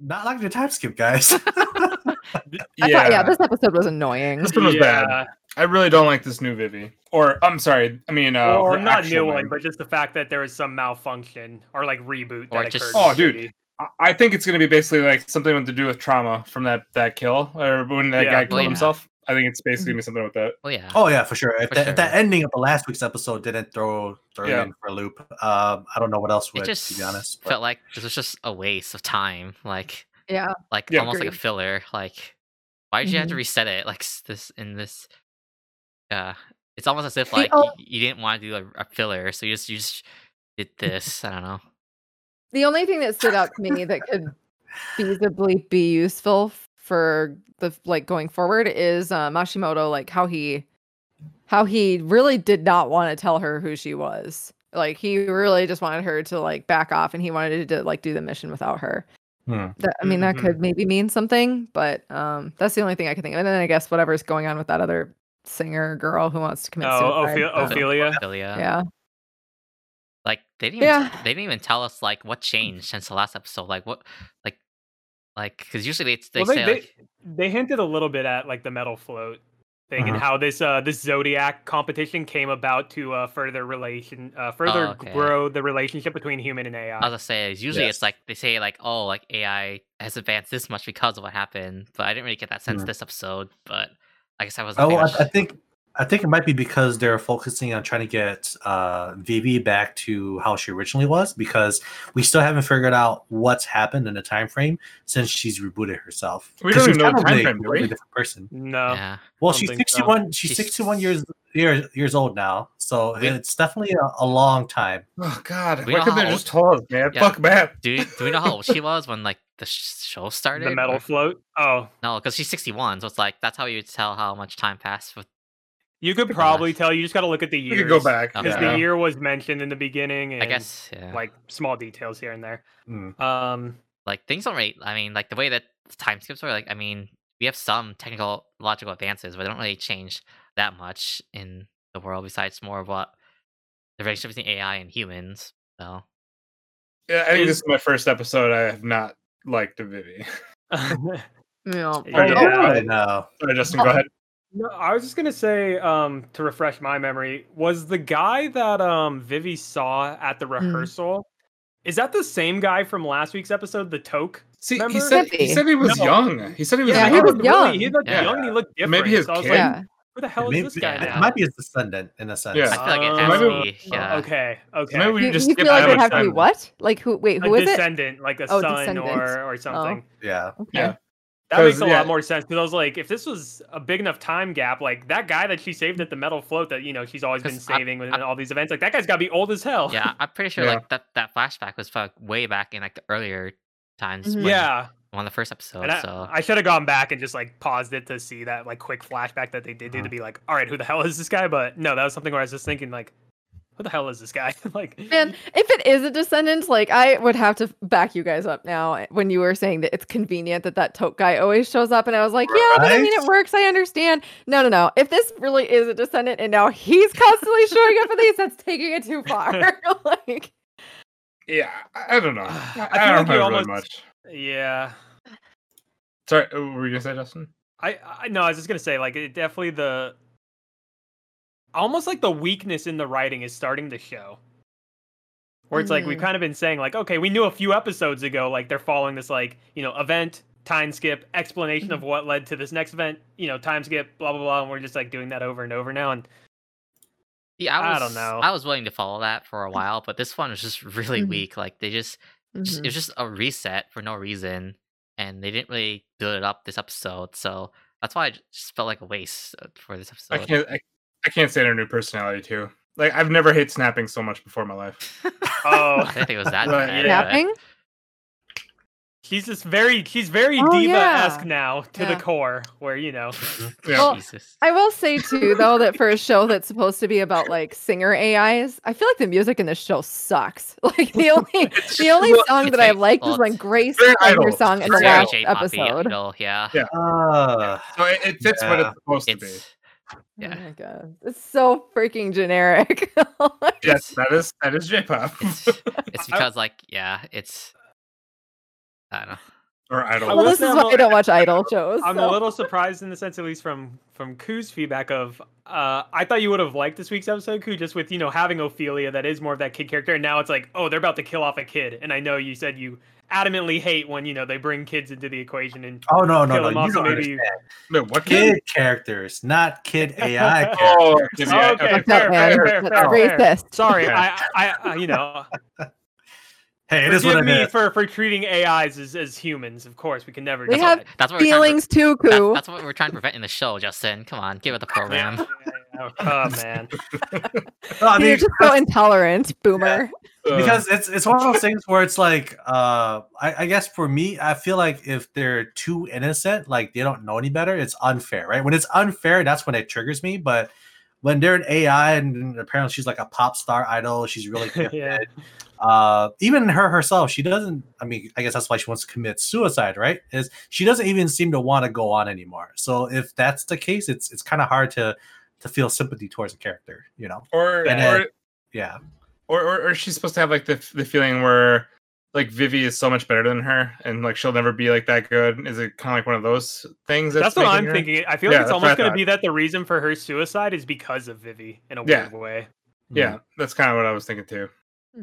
Not like the time skip, guys. Yeah, thought, yeah, this episode was annoying. this one was bad. I really don't like this new Vivy. Or I'm sorry, I mean, uh, or not new one, name. but just the fact that there was some malfunction or like reboot Or that just- occurred. Oh, dude. movie. I- I think it's gonna be basically like something to do with trauma from that that kill or when that Yeah. guy killed yeah. himself. I think it's basically gonna be something with that. Well, yeah. oh yeah, for sure. If, For that, sure. if that ending of the last week's episode didn't throw throw Yeah. in for a loop, um, I don't know what else it would. just to be honest, but- felt like this was just a waste of time. Like, Yeah. like Yeah. almost like a filler. Like, why did you have to Mhm. reset it? Like this in this. Uh, it's almost as if The like o- y- you didn't want to do a, a filler, so you just you just did this. I don't know. The only thing that stood out to me that could feasibly be useful for the like going forward is uh, Matsumoto, like how he how he really did not want to tell her who she was. Like he really just wanted her to like back off, and he wanted to like do the mission without her. Hmm. That, I mean, that Mhm. could maybe mean something, but um, that's the only thing I can think of. And then I guess whatever's going on with that other singer girl who wants to commit Oh, suicide. Ophe- Ophelia. Ophelia. Philia. yeah. Like they didn't. Even, Yeah. They didn't even tell us like what changed since the last episode. Like what, like, like because usually they they well, they, say they, like they hinted a little bit at like the metal float thing and Uh-huh. how this uh this zodiac competition came about to uh further relation uh further Oh, okay. grow the relationship between human and AI. I was gonna say is usually Yes. it's like they say like oh like AI has advanced this much because of what happened, but I didn't really get that sense Hmm. this episode. But I guess I was. Oh, I, I think I think it might be because they're focusing on trying to get uh, Vivy back to how she originally was, because we still haven't figured out what's happened in the time frame since she's rebooted herself. We 'Cause don't even know the probably time frame, a do we? completely different person. no. yeah. Well, she's think so. 61. She's She's- 61 years years years old now, so We- it's definitely a, a long time. Oh God, We why know couldn't they how just tell us, man? Yeah. Fuck math. Do we, do we know how old she was when like the show started? The metal or- float. Oh, No, because she's sixty one, so it's like that's how you would tell how much time passed with. You could probably tell. You just got to look at the year. years. could go back. Because yeah. the year was mentioned in the beginning. And, I guess yeah. like small details here and there. Mm. Um, like things don't really. I mean, like the way that time skips are. Like I mean, we have some technical logical advances, but they don't really change that much in the world. Besides more of what the relationship between AI and humans. So Yeah, I think Is- this is my first episode. I have not liked a Vivy. Yeah. Yeah. Oh, I know. Sorry, Justin, go ahead. No, I was just gonna say, um, to refresh my memory, was the guy that um Vivy saw at the rehearsal? Is that the same guy from last week's episode, the Toke? See, he said Could he said he was No. young. He said he was Yeah, young. he was looked young. Really, he looked Yeah. young he looked different. Maybe his so I was kid? like, Yeah. who the hell Maybe- is this guy it now? might be his descendant in a sense. Yeah. I feel like it has Oh, to be. Yeah. Okay, okay. maybe we You, just you feel like that it'd have to be what? Like who? Wait, who a is it? descendant, like a Oh, son descendant. or or something. Yeah. Okay. Yeah. That makes a yeah. lot more sense because I was like, if this was a big enough time gap, like that guy that she saved at the metal float that you know she's always been saving in I- all these events, like that guy's got to be old as hell. Yeah, I'm pretty sure Yeah. like that that flashback was fuck way back in like the earlier times. Mhm. when- yeah. one of the first episodes. And I, so I should have gone back and just like paused it to see that like quick flashback that they did do to be like, all right, who the hell is this guy? But no, that was something where I was just thinking like, who the hell is this guy? like, Man, if it is a descendant, like I would have to back you guys up now when you were saying that it's convenient that that tote guy always shows up, and I was like, yeah, but I mean it works. I understand. No, no, no. If this really is a descendant, and now he's constantly showing up for these, that's taking it too far. like, Yeah, I I don't know. I, I I don't like remember you really almost- much. yeah. Sorry, what were you gonna say, Justin? I I no, I was just gonna say like it definitely the almost like the weakness in the writing is starting to show. Where it's like we've Mhm. kind of been saying like okay, we knew a few episodes ago like they're following this like you know event time skip explanation of what led to this next event you know time skip blah blah blah and we're just like doing that over and over now and yeah, I, I don't know. I was willing to follow that for a while, but this one was just really Mhm. weak. Like they just, just- mhm. it was just a reset for no reason, and they didn't really build it up this episode. So that's why it just felt like a waste uh, for this I episode. can't. I, I can't stand her new personality too. Like I've never hate snapping so much before in my life. Oh. I think it was that Right, bad. yeah. Snapping? she's just very she's very Oh, diva-esque yeah. now to Yeah. the core where you know Yeah. Well, Jesus. I will say too, though, that for a show that's supposed to be about like singer AIs, I feel like the music in this show sucks. Like the only the only Well, song that I very- liked well, was when it's Grace very sang her song in the Very Very last episode. idol, yeah. Yeah. Uh, so it, it fits what Yeah. it's supposed to be. It's Oh yeah. my god, it's so freaking generic. Yes, that is that is J-pop. it's it's because like yeah, it's I don't know. or idol. Well, this is why I don't watch idol shows. I'm so. a little surprised in the sense, at least from from Koo's feedback of, uh, I thought you would have liked this week's episode, Koo, just with you know having Ophelia, that is more of that kid character, and now it's like, oh, they're about to kill off a kid, and I know you said you adamantly hate when you know they bring kids into the equation, and Oh no, no, Kill no! You off, so don't maybe- understand. Wait, what kid? Kid characters, not kid AI oh, characters. Oh, Oh, okay, fair, fair, fair, fair, fair. sorry, I, I, I, you know, Hey, it is what it me is. for for treating AIs as as humans. Of course, we can never. They have that. That's what we're to Feelings too, pre- that- Koo. that's what we're trying to prevent in the show, Justin. Come on, give it the program. Oh, oh, man. No, I You're just so intolerant, boomer. Uh, because it's it's one of those things where it's like uh I, I guess for me i feel like if they're too innocent like they don't know any better it's unfair right? When it's unfair that's when it triggers me but when they're an ai and apparently she's like a pop star idol she's really gifted yeah. uh even her herself she doesn't i mean i guess that's why she wants to commit suicide right? Is she doesn't even seem to want to go on anymore. So if that's the case it's it's kind of hard to to feel sympathy towards a character you know? Or, And or, then- yeah or, or, or she's supposed to have like the the feeling where like Vivy is so much better than her, and like she'll never be like that good. Is it kind of like one of those things? That's, what I'm her- thinking. I feel Yeah, like it's that's what I almost going to be that the reason for her suicide is because of Vivy in a Yeah. weird way. Yeah, hmm. that's kind of what I was thinking too. Hmm.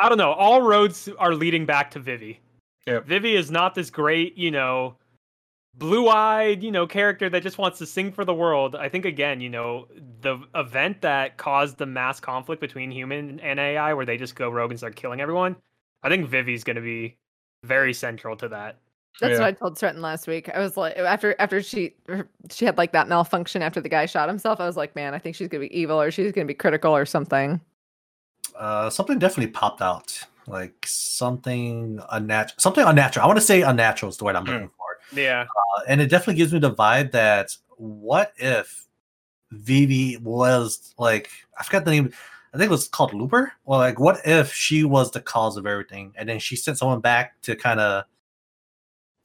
I don't know. All roads are leading back to Vivy. Yep. Vivy is not this great, you know, blue-eyed, you know, character that just wants to sing for the world. I think again, you know, the event that caused the mass conflict between human and AI, where they just go rogue and start killing everyone. I think Vivy's going to be very central to that. That's Yeah. what I told Stretton last week. I was like, after after she she had like that malfunction after the guy shot himself. I was like, man, I think she's gonna be evil or she's gonna be critical or something. uh, something definitely popped out. Like something unnatural. Something unnatural. I want to say unnatural is the word I'm looking for. Yeah. Uh, and it definitely gives me the vibe that what if Vivy was like I forgot the name. I think it was called Looper. Well, like what if she was the cause of everything, and then she sent someone back to kind of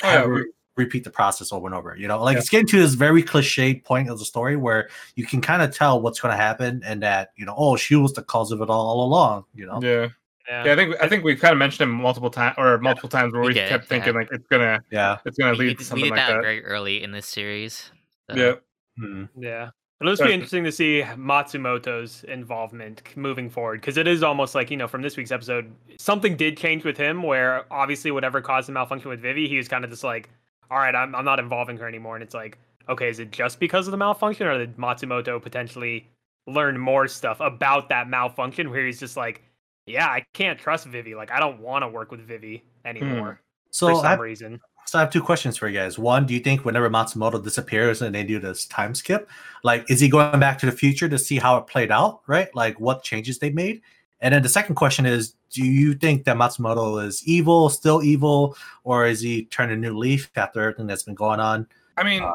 Oh, yeah, we- repeat the process over and over. You know, like Yeah. it's getting to this very cliched point of the story where you can kind of tell what's going to happen, and that you know, oh, she was the cause of it all, all along. You know, Yeah. Yeah. Yeah, I think I think we've kind of mentioned him multiple times or multiple times where We we, did, kept thinking yeah. like it's gonna yeah. it's gonna we, lead we to did- we something did like that, that. very early in this series. so- Yeah. Hmm. Yeah. It'll just be interesting to see Matsumoto's involvement moving forward because it is almost like, you know, from this week's episode, something did change with him where obviously whatever caused the malfunction with Vivy, he was kind of just like, all right, I'm, I'm not involving her anymore. And it's like, okay, is it just because of the malfunction or did Matsumoto potentially learn more stuff about that malfunction where he's just like, yeah, I can't trust Vivy. Like, I don't want to work with Vivy anymore So for I have, reason. so I have two questions for you guys. One, do you think whenever Matsumoto disappears and they do this time skip, like is he going back to the future to see how it played out, right? Like what changes they made? And then the second question is, do you think that Matsumoto is evil, still evil, or is he turned a new leaf after everything that's been going on? I mean, Uh,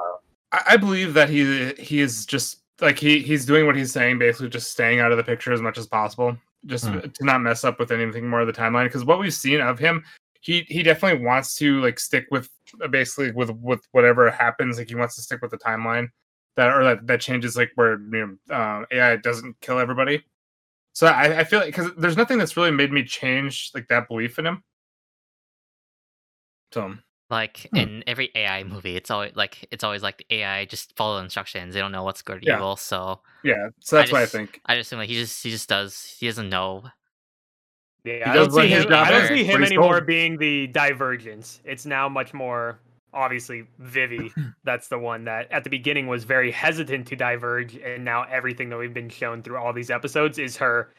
I, I believe that he he is just like he he's doing what he's saying, basically just staying out of the picture as much as possible, just Hmm. to not mess up with anything more of the timeline. Because what we've seen of him, he he definitely wants to like stick with uh, basically with with whatever happens. Like he wants to stick with the timeline that or that that changes like where you know uh, AI doesn't kill everybody. So I, I feel like because there's nothing that's really made me change like that belief in him. So Like Hmm. in every AI movie, it's always like it's always like the AI just follow instructions. They don't know what's good or Yeah. evil. So yeah, so that's why I think. I just assume like he just he just does he doesn't know. Yeah, He I does don't see him. I don't see him anymore told. being the divergence. It's now much more obviously Vivy. that's the one that at the beginning was very hesitant to diverge, and now everything that we've been shown through all these episodes is her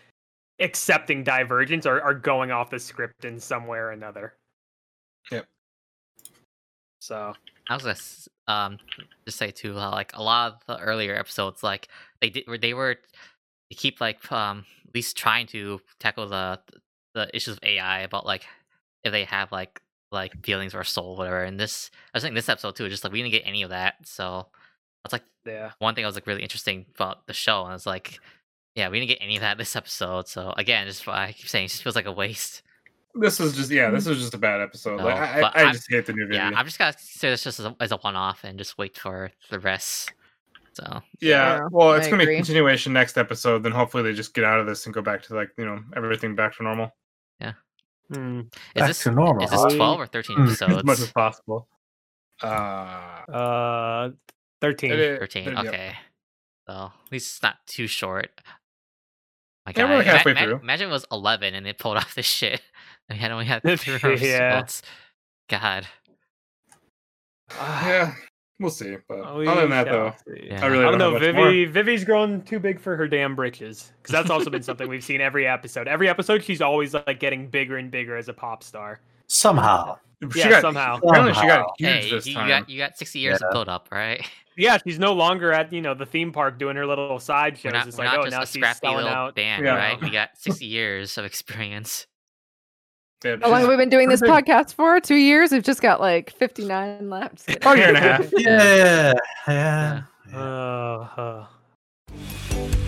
accepting divergence or, or going off the script in some way or another. Yep. So I was gonna um just say too how like a lot of the earlier episodes like they did they were they keep like um at least trying to tackle the the issues of AI about like if they have like like feelings or soul whatever and this I was thinking this episode too just like we didn't get any of that so that's like yeah, one thing that was like really interesting about the show and I was like yeah we didn't get any of that this episode so again just why I keep saying it just feels like a waste This is just yeah, this is just a bad episode. No, I, I, I just hate the new video. yeah Yeah, I'm just gonna say this just as a, as a one off and just wait for the rest so Yeah, well, I it's gonna be agree. a continuation next episode. Then hopefully they just get out of this and go back to like you know everything back to normal. Hmm. Is Back this to normal, is this twelve or thirteen Hmm. as much as possible. Uh, Uh, thirteen. it is- Thirteen. yep. Okay. So at least it's not too short. My Yeah, we're like God, ima- halfway ima- through. Imagine it was eleven and they pulled off this shit. And we had only had three Yeah. episodes. God. Ah, yeah, we'll see. But We other than that, though. Yeah. I really I don't, don't know. have much more. Vivy, Vivy's grown too big for her damn britches. Because that's also been something we've seen every episode. Every episode, she's always like getting bigger and bigger as a pop star. Somehow. She Yeah, got, somehow. Apparently, she got Somehow. huge Hey, you, this you time. got you got sixty years Yeah. of build up, right? Yeah, she's no longer at you know the theme park doing her little side shows. We're not, it's we're like, not oh, just now a she's scrappy selling little out. band, Yeah. right? We got sixty years of experience. Yeah, How long have we been doing this podcast for? Two years. We've just got like 59 left. Just kidding. About a year and a half. Yeah. Yeah. yeah. Uh, uh.